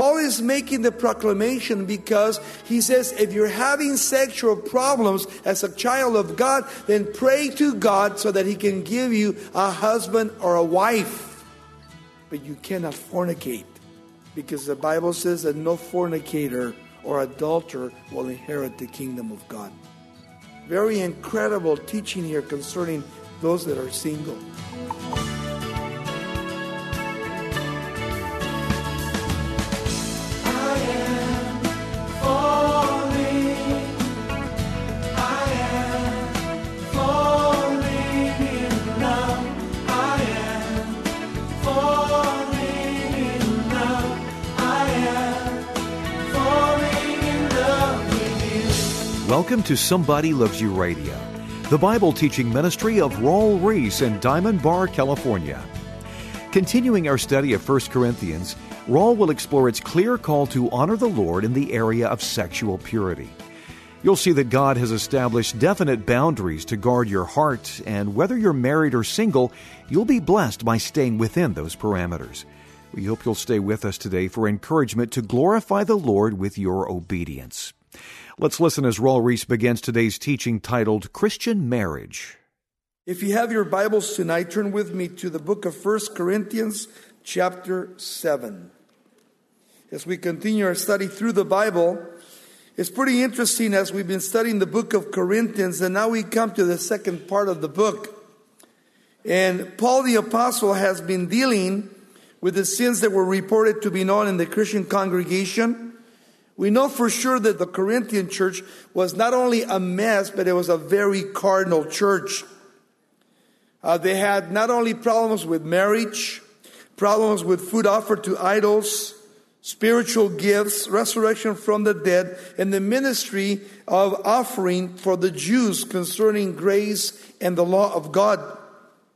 Paul is making the proclamation because he says if you're having sexual problems as a child of God, then pray to God so that he can give you a husband or a wife. But you cannot fornicate because the Bible says that no fornicator or adulterer will inherit the kingdom of God. Very incredible teaching here concerning those that are single. Welcome to Somebody Loves You Radio, the Bible teaching ministry of Raul Ries in Diamond Bar, California. Continuing our study of 1 Corinthians, Raul will explore its clear call to honor the Lord in the area of sexual purity. You'll see that God has established definite boundaries to guard your heart, and whether you're married or single, you'll be blessed by staying within those parameters. We hope you'll stay with us today for encouragement to glorify the Lord with your obedience. Let's listen as Raul Ries begins today's teaching titled Christian Marriage. If you have your Bibles tonight, turn with me to the book of 1 Corinthians, chapter 7. As we continue our study through the Bible, it's pretty interesting as we've been studying the book of Corinthians, and now we come to the second part of the book. And Paul the Apostle has been dealing with the sins that were reported to be known in the Christian congregation we know for sure that the Corinthian church was not only a mess, but it was a very cardinal church. Uh, they had not only problems with marriage, problems with food offered to idols, spiritual gifts, resurrection from the dead, and the ministry of offering for the Jews concerning grace and the law of God.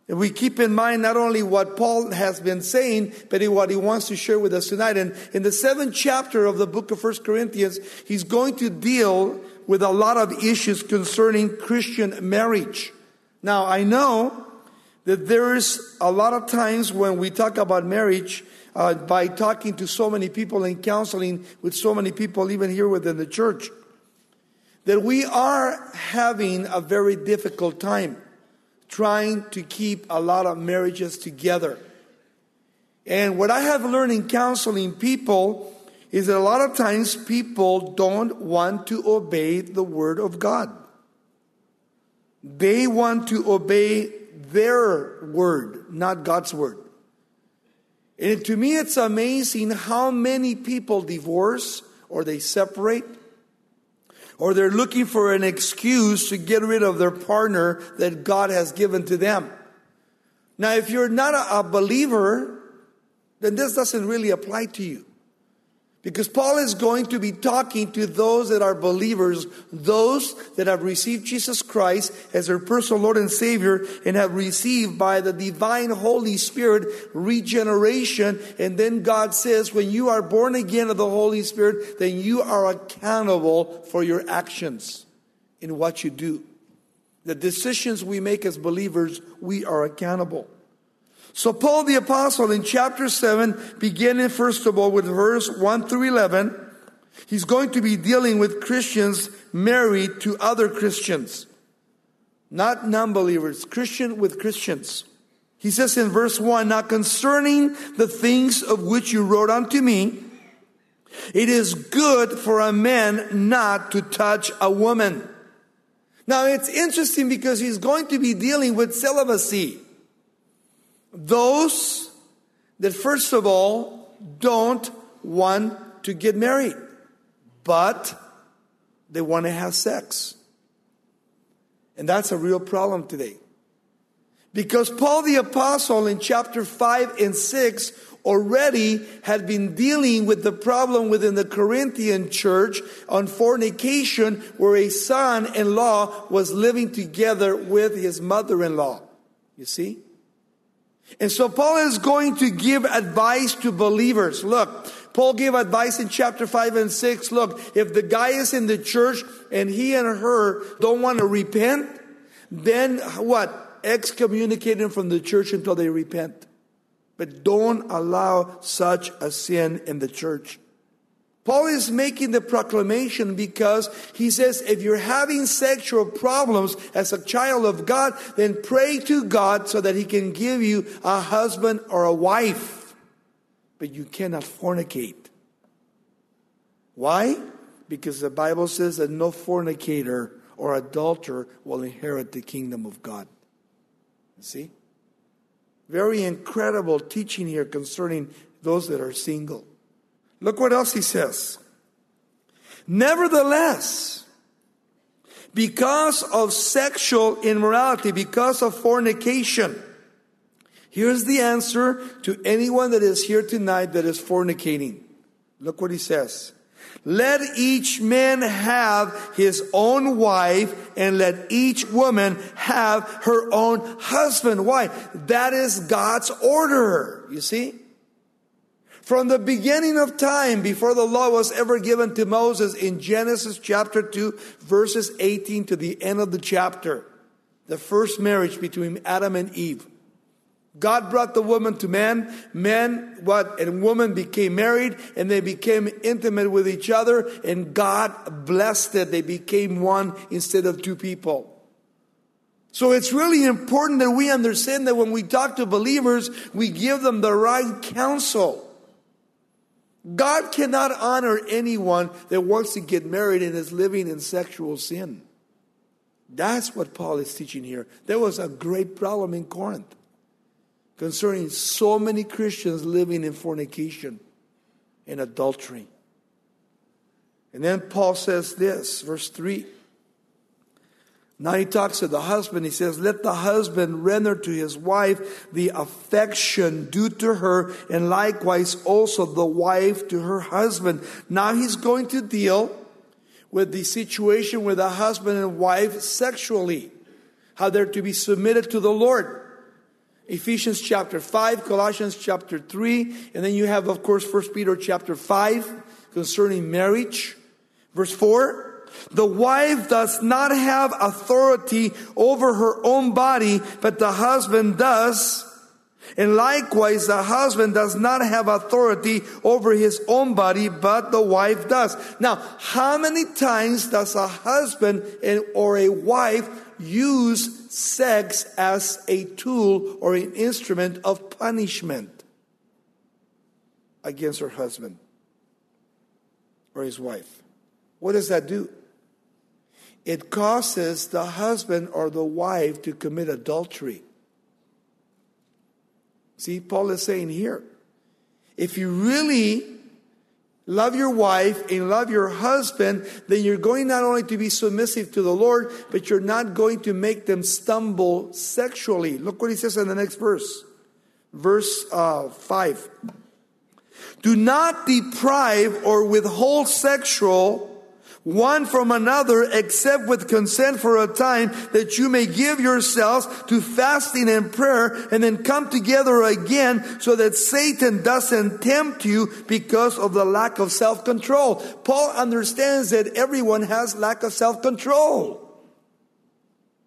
We keep in mind not only what Paul has been saying, but what he wants to share with us tonight. And in the seventh chapter of the book of First Corinthians, he's going to deal with a lot of issues concerning Christian marriage. Now, I know that there's a lot of times when we talk about marriage, uh, by talking to so many people and counseling with so many people, even here within the church, that we are having a very difficult time trying to keep a lot of marriages together. And what I have learned in counseling people is that a lot of times people don't want to obey the word of God. They want to obey their word, not God's word. And to me, it's amazing how many people divorce or they separate or they're looking for an excuse to get rid of their partner that God has given to them. Now, if you're not a, believer, then this doesn't really apply to you. Because Paul is going to be talking to those that are believers, those that have received Jesus Christ as their personal Lord and Savior and have received by the divine Holy Spirit regeneration. And then God says, when you are born again of the Holy Spirit, then you are accountable for your actions in what you do. The decisions we make as believers, we are accountable. So Paul the apostle in chapter 7, beginning first of all with verse 1 through 11, he's going to be dealing with Christians married to other Christians. Not non-believers, Christian with Christians. He says in verse 1, Now concerning the things of which you wrote unto me, it is good for a man not to touch a woman. Now it's interesting because he's going to be dealing with celibacy. Those that, first of all, don't want to get married, but they want to have sex. And that's a real problem today. Because Paul the Apostle in chapter 5 and 6 already had been dealing with the problem within the Corinthian church on fornication, where a son in law was living together with his mother in law. You see? And so Paul is going to give advice to believers. Look, Paul gave advice in chapter 5 and 6. Look, if the guy is in the church and he and her don't want to repent, then what? Excommunicate him from the church until they repent. But don't allow such a sin in the church. Paul is making the proclamation because he says if you're having sexual problems as a child of God, then pray to God so that he can give you a husband or a wife. But you cannot fornicate. Why? Because the Bible says that no fornicator or adulterer will inherit the kingdom of God. See? Very incredible teaching here concerning those that are single. Look what else he says. Nevertheless, because of sexual immorality, because of fornication, here's the answer to anyone that is here tonight that is fornicating. Look what he says. Let each man have his own wife and let each woman have her own husband. Why? That is God's order. You see? From the beginning of time, before the law was ever given to Moses in Genesis chapter 2, verses 18 to the end of the chapter, the first marriage between Adam and Eve. God brought the woman to man. Man, what, and woman became married and they became intimate with each other and God blessed it. They became one instead of two people. So it's really important that we understand that when we talk to believers, we give them the right counsel. God cannot honor anyone that wants to get married and is living in sexual sin. That's what Paul is teaching here. There was a great problem in Corinth concerning so many Christians living in fornication and adultery. And then Paul says this, verse 3. Now he talks to the husband. He says, Let the husband render to his wife the affection due to her, and likewise also the wife to her husband. Now he's going to deal with the situation with the husband and wife sexually, how they're to be submitted to the Lord. Ephesians chapter 5, Colossians chapter 3, and then you have, of course, 1 Peter chapter 5 concerning marriage. Verse 4 The wife does not have authority over her own body, but the husband does. And likewise, the husband does not have authority over his own body, but the wife does. Now, how many times does a husband or a wife use sex as a tool or an instrument of punishment against her husband or his wife. What does that do? It causes the husband or the wife to commit adultery. See, Paul is saying here if you really love your wife and love your husband, then you're going not only to be submissive to the Lord, but you're not going to make them stumble sexually. Look what he says in the next verse. Verse uh, 5. Do not deprive or withhold sexual one from another except with consent for a time that you may give yourselves to fasting and prayer and then come together again so that Satan doesn't tempt you because of the lack of self-control. Paul understands that everyone has lack of self-control.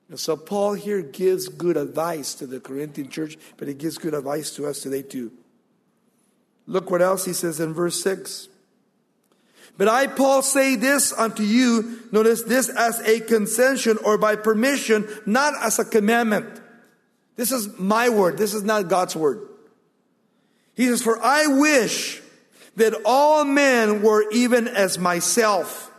And so Paul here gives good advice to the Corinthian church, but he gives good advice to us today too. Look what else he says in verse 6. But I, Paul, say this unto you, notice this as a concession or by permission, not as a commandment. This is my word. This is not God's word. He says, For I wish that all men were even as myself,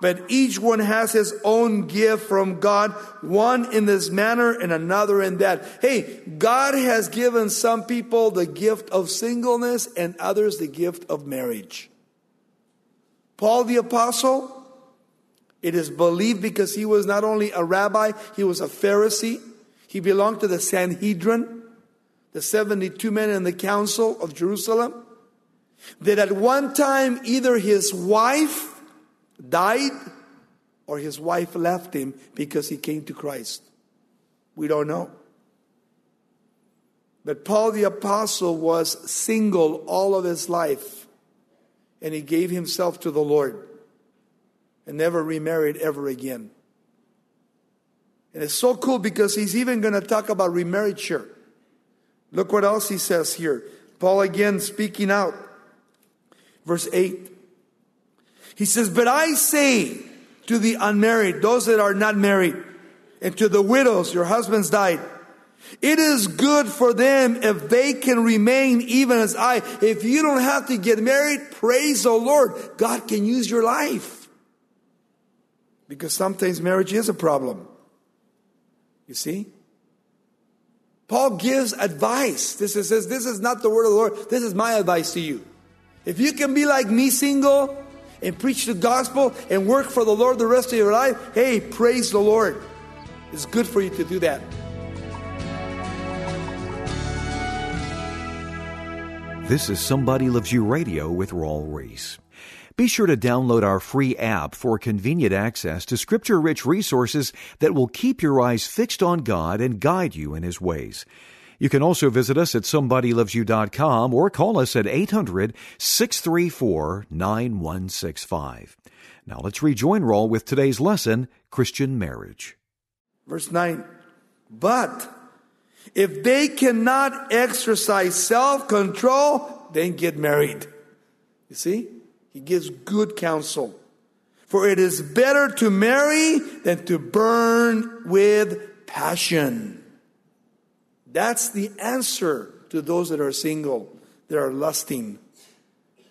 but each one has his own gift from God, one in this manner and another in that. Hey, God has given some people the gift of singleness and others the gift of marriage. Paul the Apostle, it is believed because he was not only a rabbi, he was a Pharisee. He belonged to the Sanhedrin, the 72 men in the council of Jerusalem. That at one time either his wife died or his wife left him because he came to Christ. We don't know. But Paul the Apostle was single all of his life and he gave himself to the Lord and never remarried ever again. And it's so cool because he's even going to talk about remarriage here. Look what else he says here. Paul again speaking out. Verse 8 He says, But I say to the unmarried, those that are not married, and to the widows, your husbands died. It is good for them if they can remain even as I. If you don't have to get married, praise the Lord. God can use your life. Because sometimes marriage is a problem. You see? Paul gives advice. This is, says, this is not the word of the Lord. This is my advice to you. If you can be like me single and preach the gospel and work for the Lord the rest of your life, hey, praise the Lord. It's good for you to do that. This is Somebody Loves You Radio with Raul Ries. Be sure to download our free app for convenient access to scripture rich resources that will keep your eyes fixed on God and guide you in His ways. You can also visit us at somebodylovesyou.com or call us at 800 634 9165. Now let's rejoin Raul with today's lesson Christian Marriage. Verse 9. But if they cannot exercise self control, then get married. You see? He gives good counsel. For it is better to marry than to burn with passion. That's the answer to those that are single, that are lusting.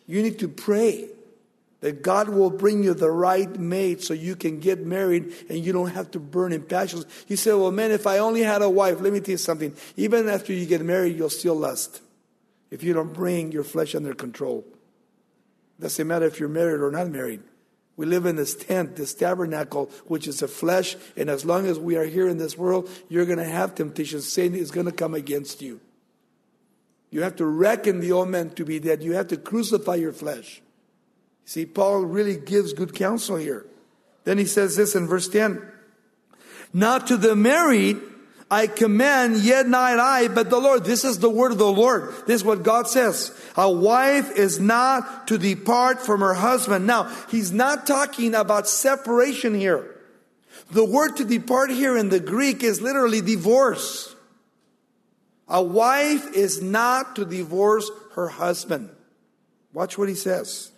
You need to pray God will bring you the right mate so you can get married and you don't have to burn in passions. You say, well, man, if I only had a wife, let me tell you something. Even after you get married, you'll still lust if you don't bring your flesh under control. Doesn't matter if you're married or not married. We live in this tent, this tabernacle, which is the flesh, and as long as we are here in this world, you're going to have temptations. Sin is going to come against you. You have to reckon the old man to be dead. You have to crucify your flesh. See, Paul really gives good counsel here. Then he says this in verse 10 Not to the married, I command, yet not I, but the Lord. This is the word of the Lord. This is what God says. A wife is not to depart from her husband. Now, he's not talking about separation here. The word to depart here in the Greek is literally divorce. A wife is not to divorce her husband. Watch what he says.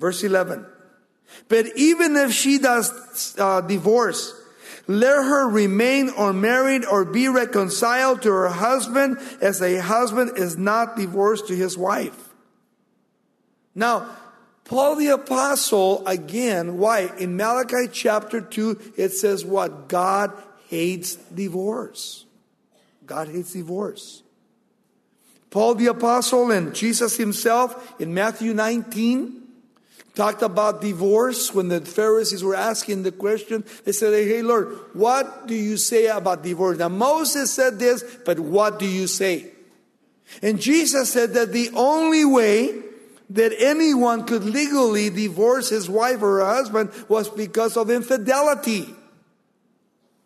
Verse 11. But even if she does uh, divorce, let her remain unmarried or be reconciled to her husband as a husband is not divorced to his wife. Now, Paul the apostle, again, why? In Malachi chapter 2, it says what? God hates divorce. God hates divorce. Paul the apostle and Jesus himself in Matthew 19, talked about divorce when the Pharisees were asking the question. They said, Hey, Lord, what do you say about divorce? Now, Moses said this, but what do you say? And Jesus said that the only way that anyone could legally divorce his wife or her husband was because of infidelity.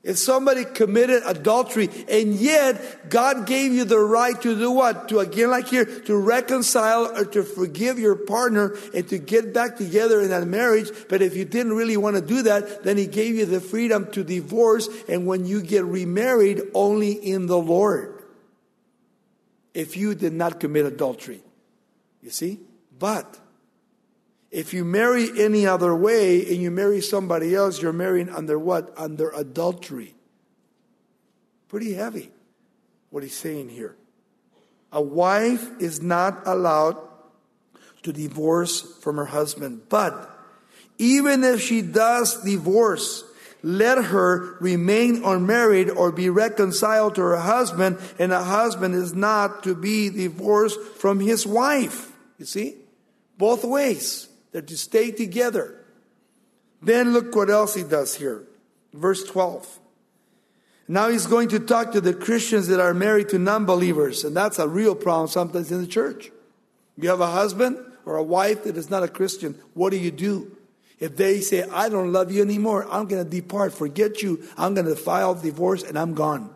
If somebody committed adultery and yet God gave you the right to do what? To again, like here, to reconcile or to forgive your partner and to get back together in that marriage. But if you didn't really want to do that, then He gave you the freedom to divorce and when you get remarried, only in the Lord. If you did not commit adultery. You see? But if you marry any other way and you marry somebody else, you're marrying under what? Under adultery. Pretty heavy, what he's saying here. A wife is not allowed to divorce from her husband, but even if she does divorce, let her remain unmarried or be reconciled to her husband, and a husband is not to be divorced from his wife. You see? Both ways. They're to stay together. Then look what else he does here. Verse 12. Now he's going to talk to the Christians that are married to non believers, and that's a real problem sometimes in the church. You have a husband or a wife that is not a Christian, what do you do? If they say, I don't love you anymore, I'm going to depart, forget you, I'm going to file divorce, and I'm gone.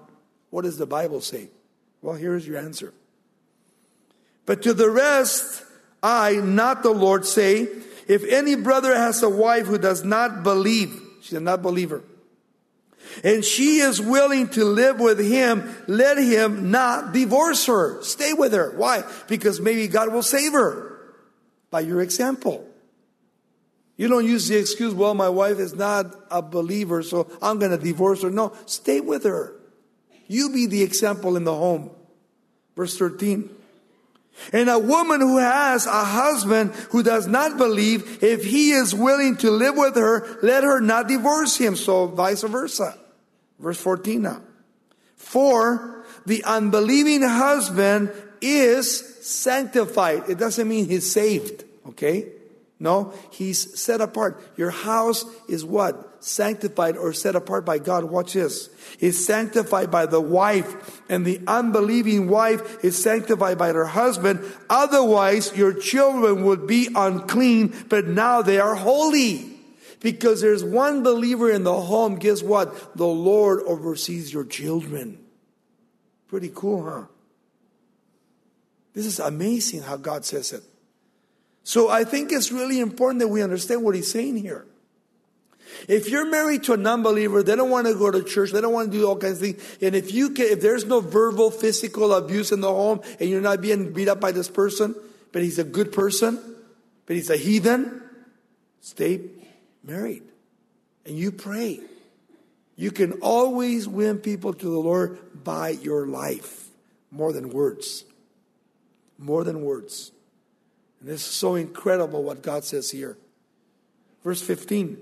What does the Bible say? Well, here's your answer. But to the rest, I, not the Lord, say, if any brother has a wife who does not believe, she's a not believer, and she is willing to live with him, let him not divorce her. Stay with her. Why? Because maybe God will save her. By your example. You don't use the excuse, well, my wife is not a believer, so I'm going to divorce her. No, stay with her. You be the example in the home. Verse 13. And a woman who has a husband who does not believe, if he is willing to live with her, let her not divorce him. So vice versa. Verse 14 now. For the unbelieving husband is sanctified. It doesn't mean he's saved, okay? No, he's set apart. Your house is what? Sanctified or set apart by God. Watch this. Is sanctified by the wife, and the unbelieving wife is sanctified by her husband. Otherwise, your children would be unclean, but now they are holy. Because there's one believer in the home, guess what? The Lord oversees your children. Pretty cool, huh? This is amazing how God says it. So I think it's really important that we understand what he's saying here. If you're married to a non-believer, they don't want to go to church, they don't want to do all kinds of things. And if you can, if there's no verbal, physical abuse in the home, and you're not being beat up by this person, but he's a good person, but he's a heathen, stay married. And you pray. You can always win people to the Lord by your life, more than words. More than words. And this is so incredible what God says here. Verse 15.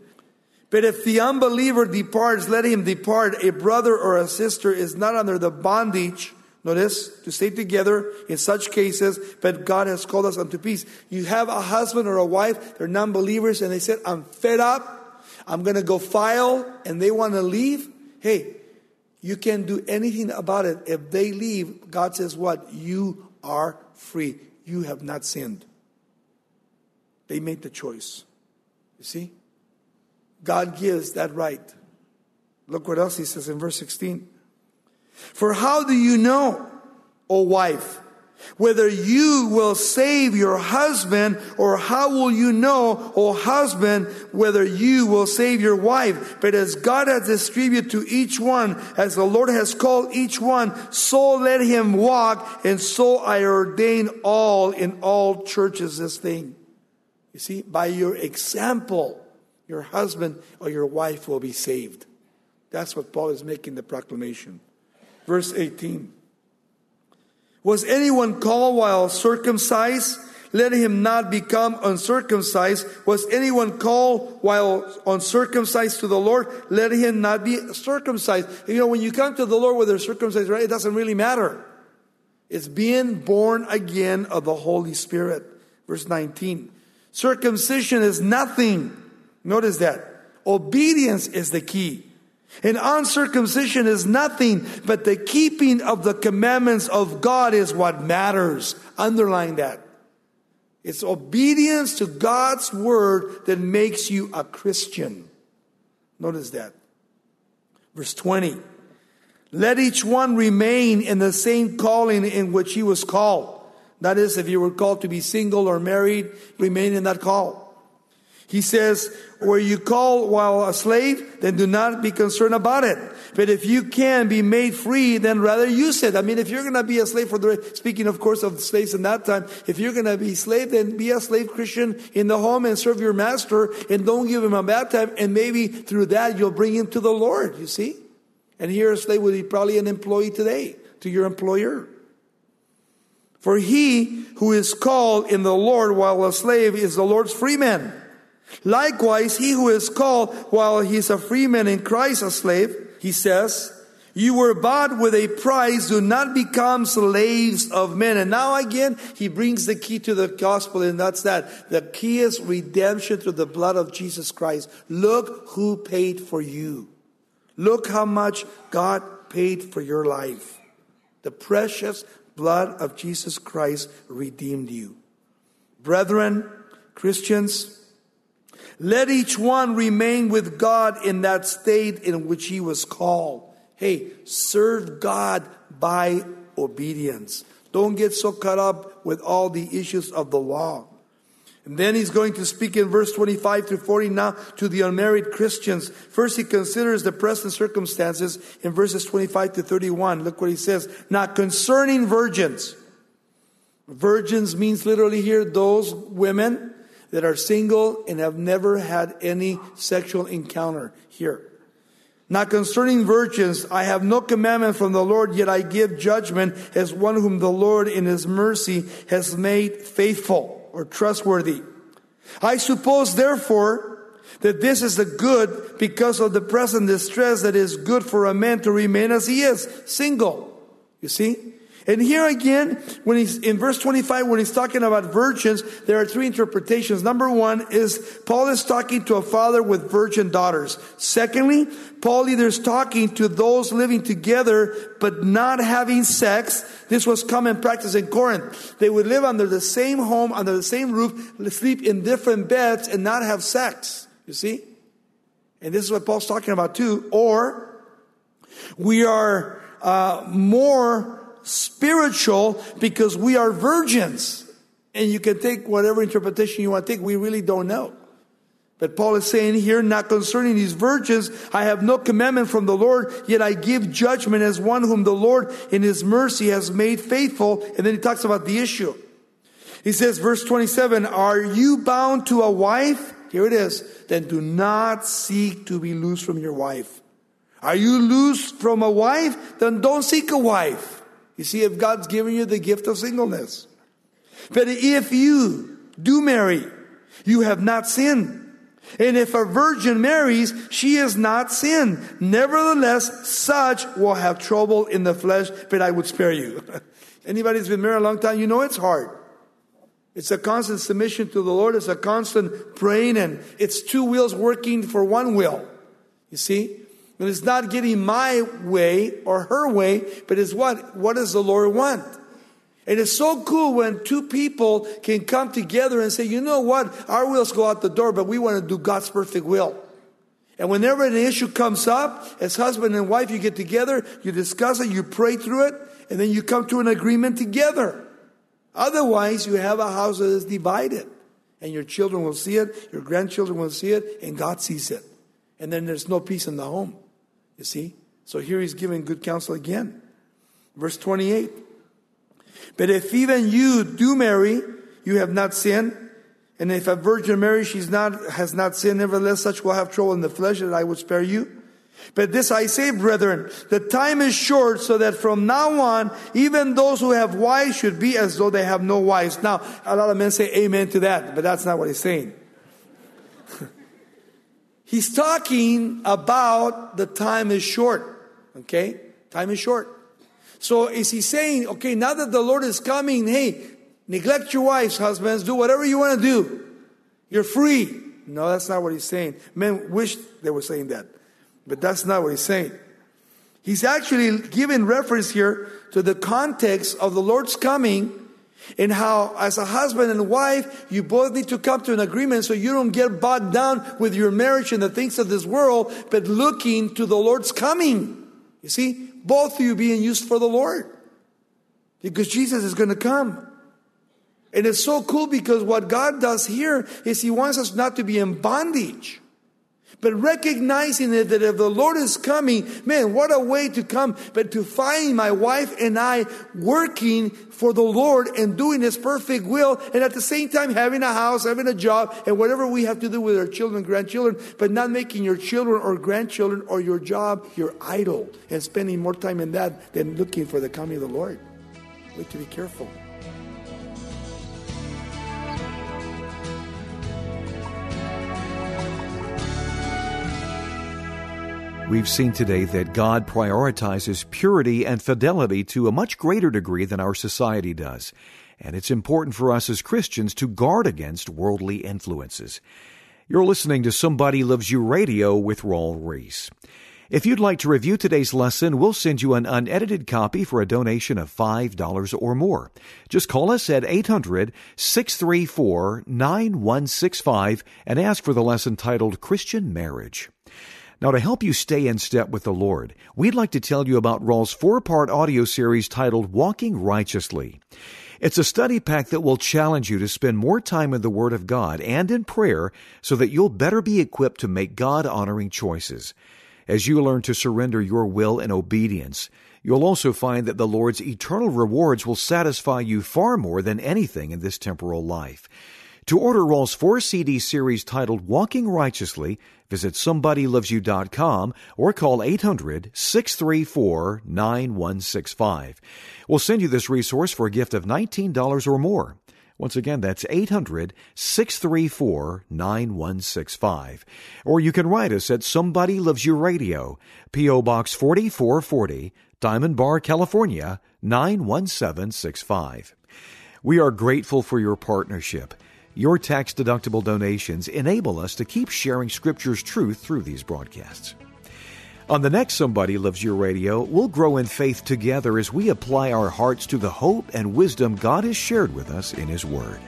But if the unbeliever departs, let him depart. A brother or a sister is not under the bondage, notice, to stay together in such cases, but God has called us unto peace. You have a husband or a wife, they're non believers, and they said, I'm fed up, I'm going to go file, and they want to leave. Hey, you can't do anything about it. If they leave, God says, What? You are free. You have not sinned. They made the choice. You see? God gives that right. Look what else he says in verse 16. For how do you know, O wife, whether you will save your husband, or how will you know, O husband, whether you will save your wife? But as God has distributed to each one, as the Lord has called each one, so let him walk, and so I ordain all in all churches this thing. You see, by your example, your husband or your wife will be saved. That's what Paul is making the proclamation. Verse 18 Was anyone called while circumcised? Let him not become uncircumcised. Was anyone called while uncircumcised to the Lord? Let him not be circumcised. You know, when you come to the Lord whether circumcised, right, it doesn't really matter. It's being born again of the Holy Spirit. Verse 19. Circumcision is nothing. Notice that. Obedience is the key. And uncircumcision is nothing, but the keeping of the commandments of God is what matters. Underline that. It's obedience to God's word that makes you a Christian. Notice that. Verse 20. Let each one remain in the same calling in which he was called. That is, if you were called to be single or married, remain in that call. He says, were you called while a slave, then do not be concerned about it. But if you can be made free, then rather use it. I mean, if you're going to be a slave for the, speaking of course of slaves in that time, if you're going to be slave, then be a slave Christian in the home and serve your master and don't give him a bad time. And maybe through that, you'll bring him to the Lord, you see? And here a slave would be probably an employee today to your employer. For he who is called in the Lord while a slave is the Lord's freeman. Likewise, he who is called while he's a freeman in Christ a slave, he says, you were bought with a price. Do not become slaves of men. And now again, he brings the key to the gospel, and that's that. The key is redemption through the blood of Jesus Christ. Look who paid for you. Look how much God paid for your life. The precious blood of Jesus Christ redeemed you. Brethren, Christians, let each one remain with God in that state in which he was called. Hey, serve God by obedience. Don't get so caught up with all the issues of the law. And then he's going to speak in verse 25 to 40 now to the unmarried Christians. First, he considers the present circumstances in verses 25 to 31. Look what he says. Now, concerning virgins, Virgins means literally here those women that are single and have never had any sexual encounter here. Now concerning virgins, I have no commandment from the Lord, yet I give judgment as one whom the Lord in his mercy has made faithful or trustworthy. I suppose therefore that this is the good because of the present distress that is good for a man to remain as he is, single. You see? And here again, when he's in verse 25, when he's talking about virgins, there are three interpretations. Number one is Paul is talking to a father with virgin daughters. Secondly, Paul either is talking to those living together but not having sex. This was common practice in Corinth. They would live under the same home, under the same roof, sleep in different beds and not have sex. You see? And this is what Paul's talking about too. Or we are uh, more spiritual because we are virgins. And you can take whatever interpretation you want to take. We really don't know. But Paul is saying here, not concerning these virgins, I have no commandment from the Lord, yet I give judgment as one whom the Lord in his mercy has made faithful. And then he talks about the issue. He says, verse 27, Are you bound to a wife? Here it is. Then do not seek to be loose from your wife. Are you loose from a wife? Then don't seek a wife. You see, if God's given you the gift of singleness. But if you do marry, you have not sinned. And if a virgin marries, she has not sinned. Nevertheless, such will have trouble in the flesh, but I would spare you. Anybody who's been married a long time, you know it's hard. It's a constant submission to the Lord. It's a constant praying and it's two wheels working for one wheel. You see? And it's not getting my way or her way, but it's what? What does the Lord want? And it's so cool when two people can come together and say, you know what? Our wills go out the door, but we want to do God's perfect will. And whenever an issue comes up, as husband and wife, you get together, you discuss it, you pray through it, and then you come to an agreement together. Otherwise, you have a house that is divided. And your children will see it, your grandchildren will see it, and God sees it. And then there's no peace in the home. You see? So here he's giving good counsel again. Verse 28. But if even you do marry, you have not sinned. And if a virgin marries, she's not, has not sinned. Nevertheless, such will have trouble in the flesh that I would spare you. But this I say, brethren, the time is short so that from now on, even those who have wives should be as though they have no wives. Now, a lot of men say amen to that, but that's not what he's saying. He's talking about the time is short. Okay? Time is short. So is he saying, okay, now that the Lord is coming, hey, neglect your wives, husbands, do whatever you want to do. You're free. No, that's not what he's saying. Men wish they were saying that. But that's not what he's saying. He's actually giving reference here to the context of the Lord's coming and how, as a husband and wife, you both need to come to an agreement so you don't get bogged down with your marriage and the things of this world, but looking to the Lord's coming. You see, both of you being used for the Lord because Jesus is going to come. And it's so cool because what God does here is He wants us not to be in bondage. But recognizing that if the Lord is coming, man, what a way to come, but to find my wife and I working for the Lord and doing His perfect will, and at the same time having a house, having a job, and whatever we have to do with our children, grandchildren, but not making your children or grandchildren or your job your idol and spending more time in that than looking for the coming of the Lord. We have to be careful. We've seen today that God prioritizes purity and fidelity to a much greater degree than our society does. And it's important for us as Christians to guard against worldly influences. You're listening to Somebody Loves You Radio with Raul Ries. If you'd like to review today's lesson, we'll send you an unedited copy for a donation of $5 or more. Just call us at 800 634 9165 and ask for the lesson titled Christian Marriage. Now, to help you stay in step with the Lord, we'd like to tell you about Raul's four part audio series titled Walking Righteously. It's a study pack that will challenge you to spend more time in the Word of God and in prayer so that you'll better be equipped to make God honoring choices. As you learn to surrender your will in obedience, You'll also find that the Lord's eternal rewards will satisfy you far more than anything in this temporal life. To order Raul's four CD series titled Walking Righteously, visit somebodylovesyou.com or call 800 634 9165. We'll send you this resource for a gift of $19 or more. Once again, that's 800 634 9165. Or you can write us at Somebody Loves You Radio, P.O. Box 4440, Diamond Bar, California 91765. We are grateful for your partnership. Your tax deductible donations enable us to keep sharing Scripture's truth through these broadcasts. On the next Somebody Loves You Radio, we'll grow in faith together as we apply our hearts to the hope and wisdom God has shared with us in His Word.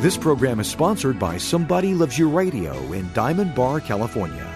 This program is sponsored by Somebody Loves You Radio in Diamond Bar, California.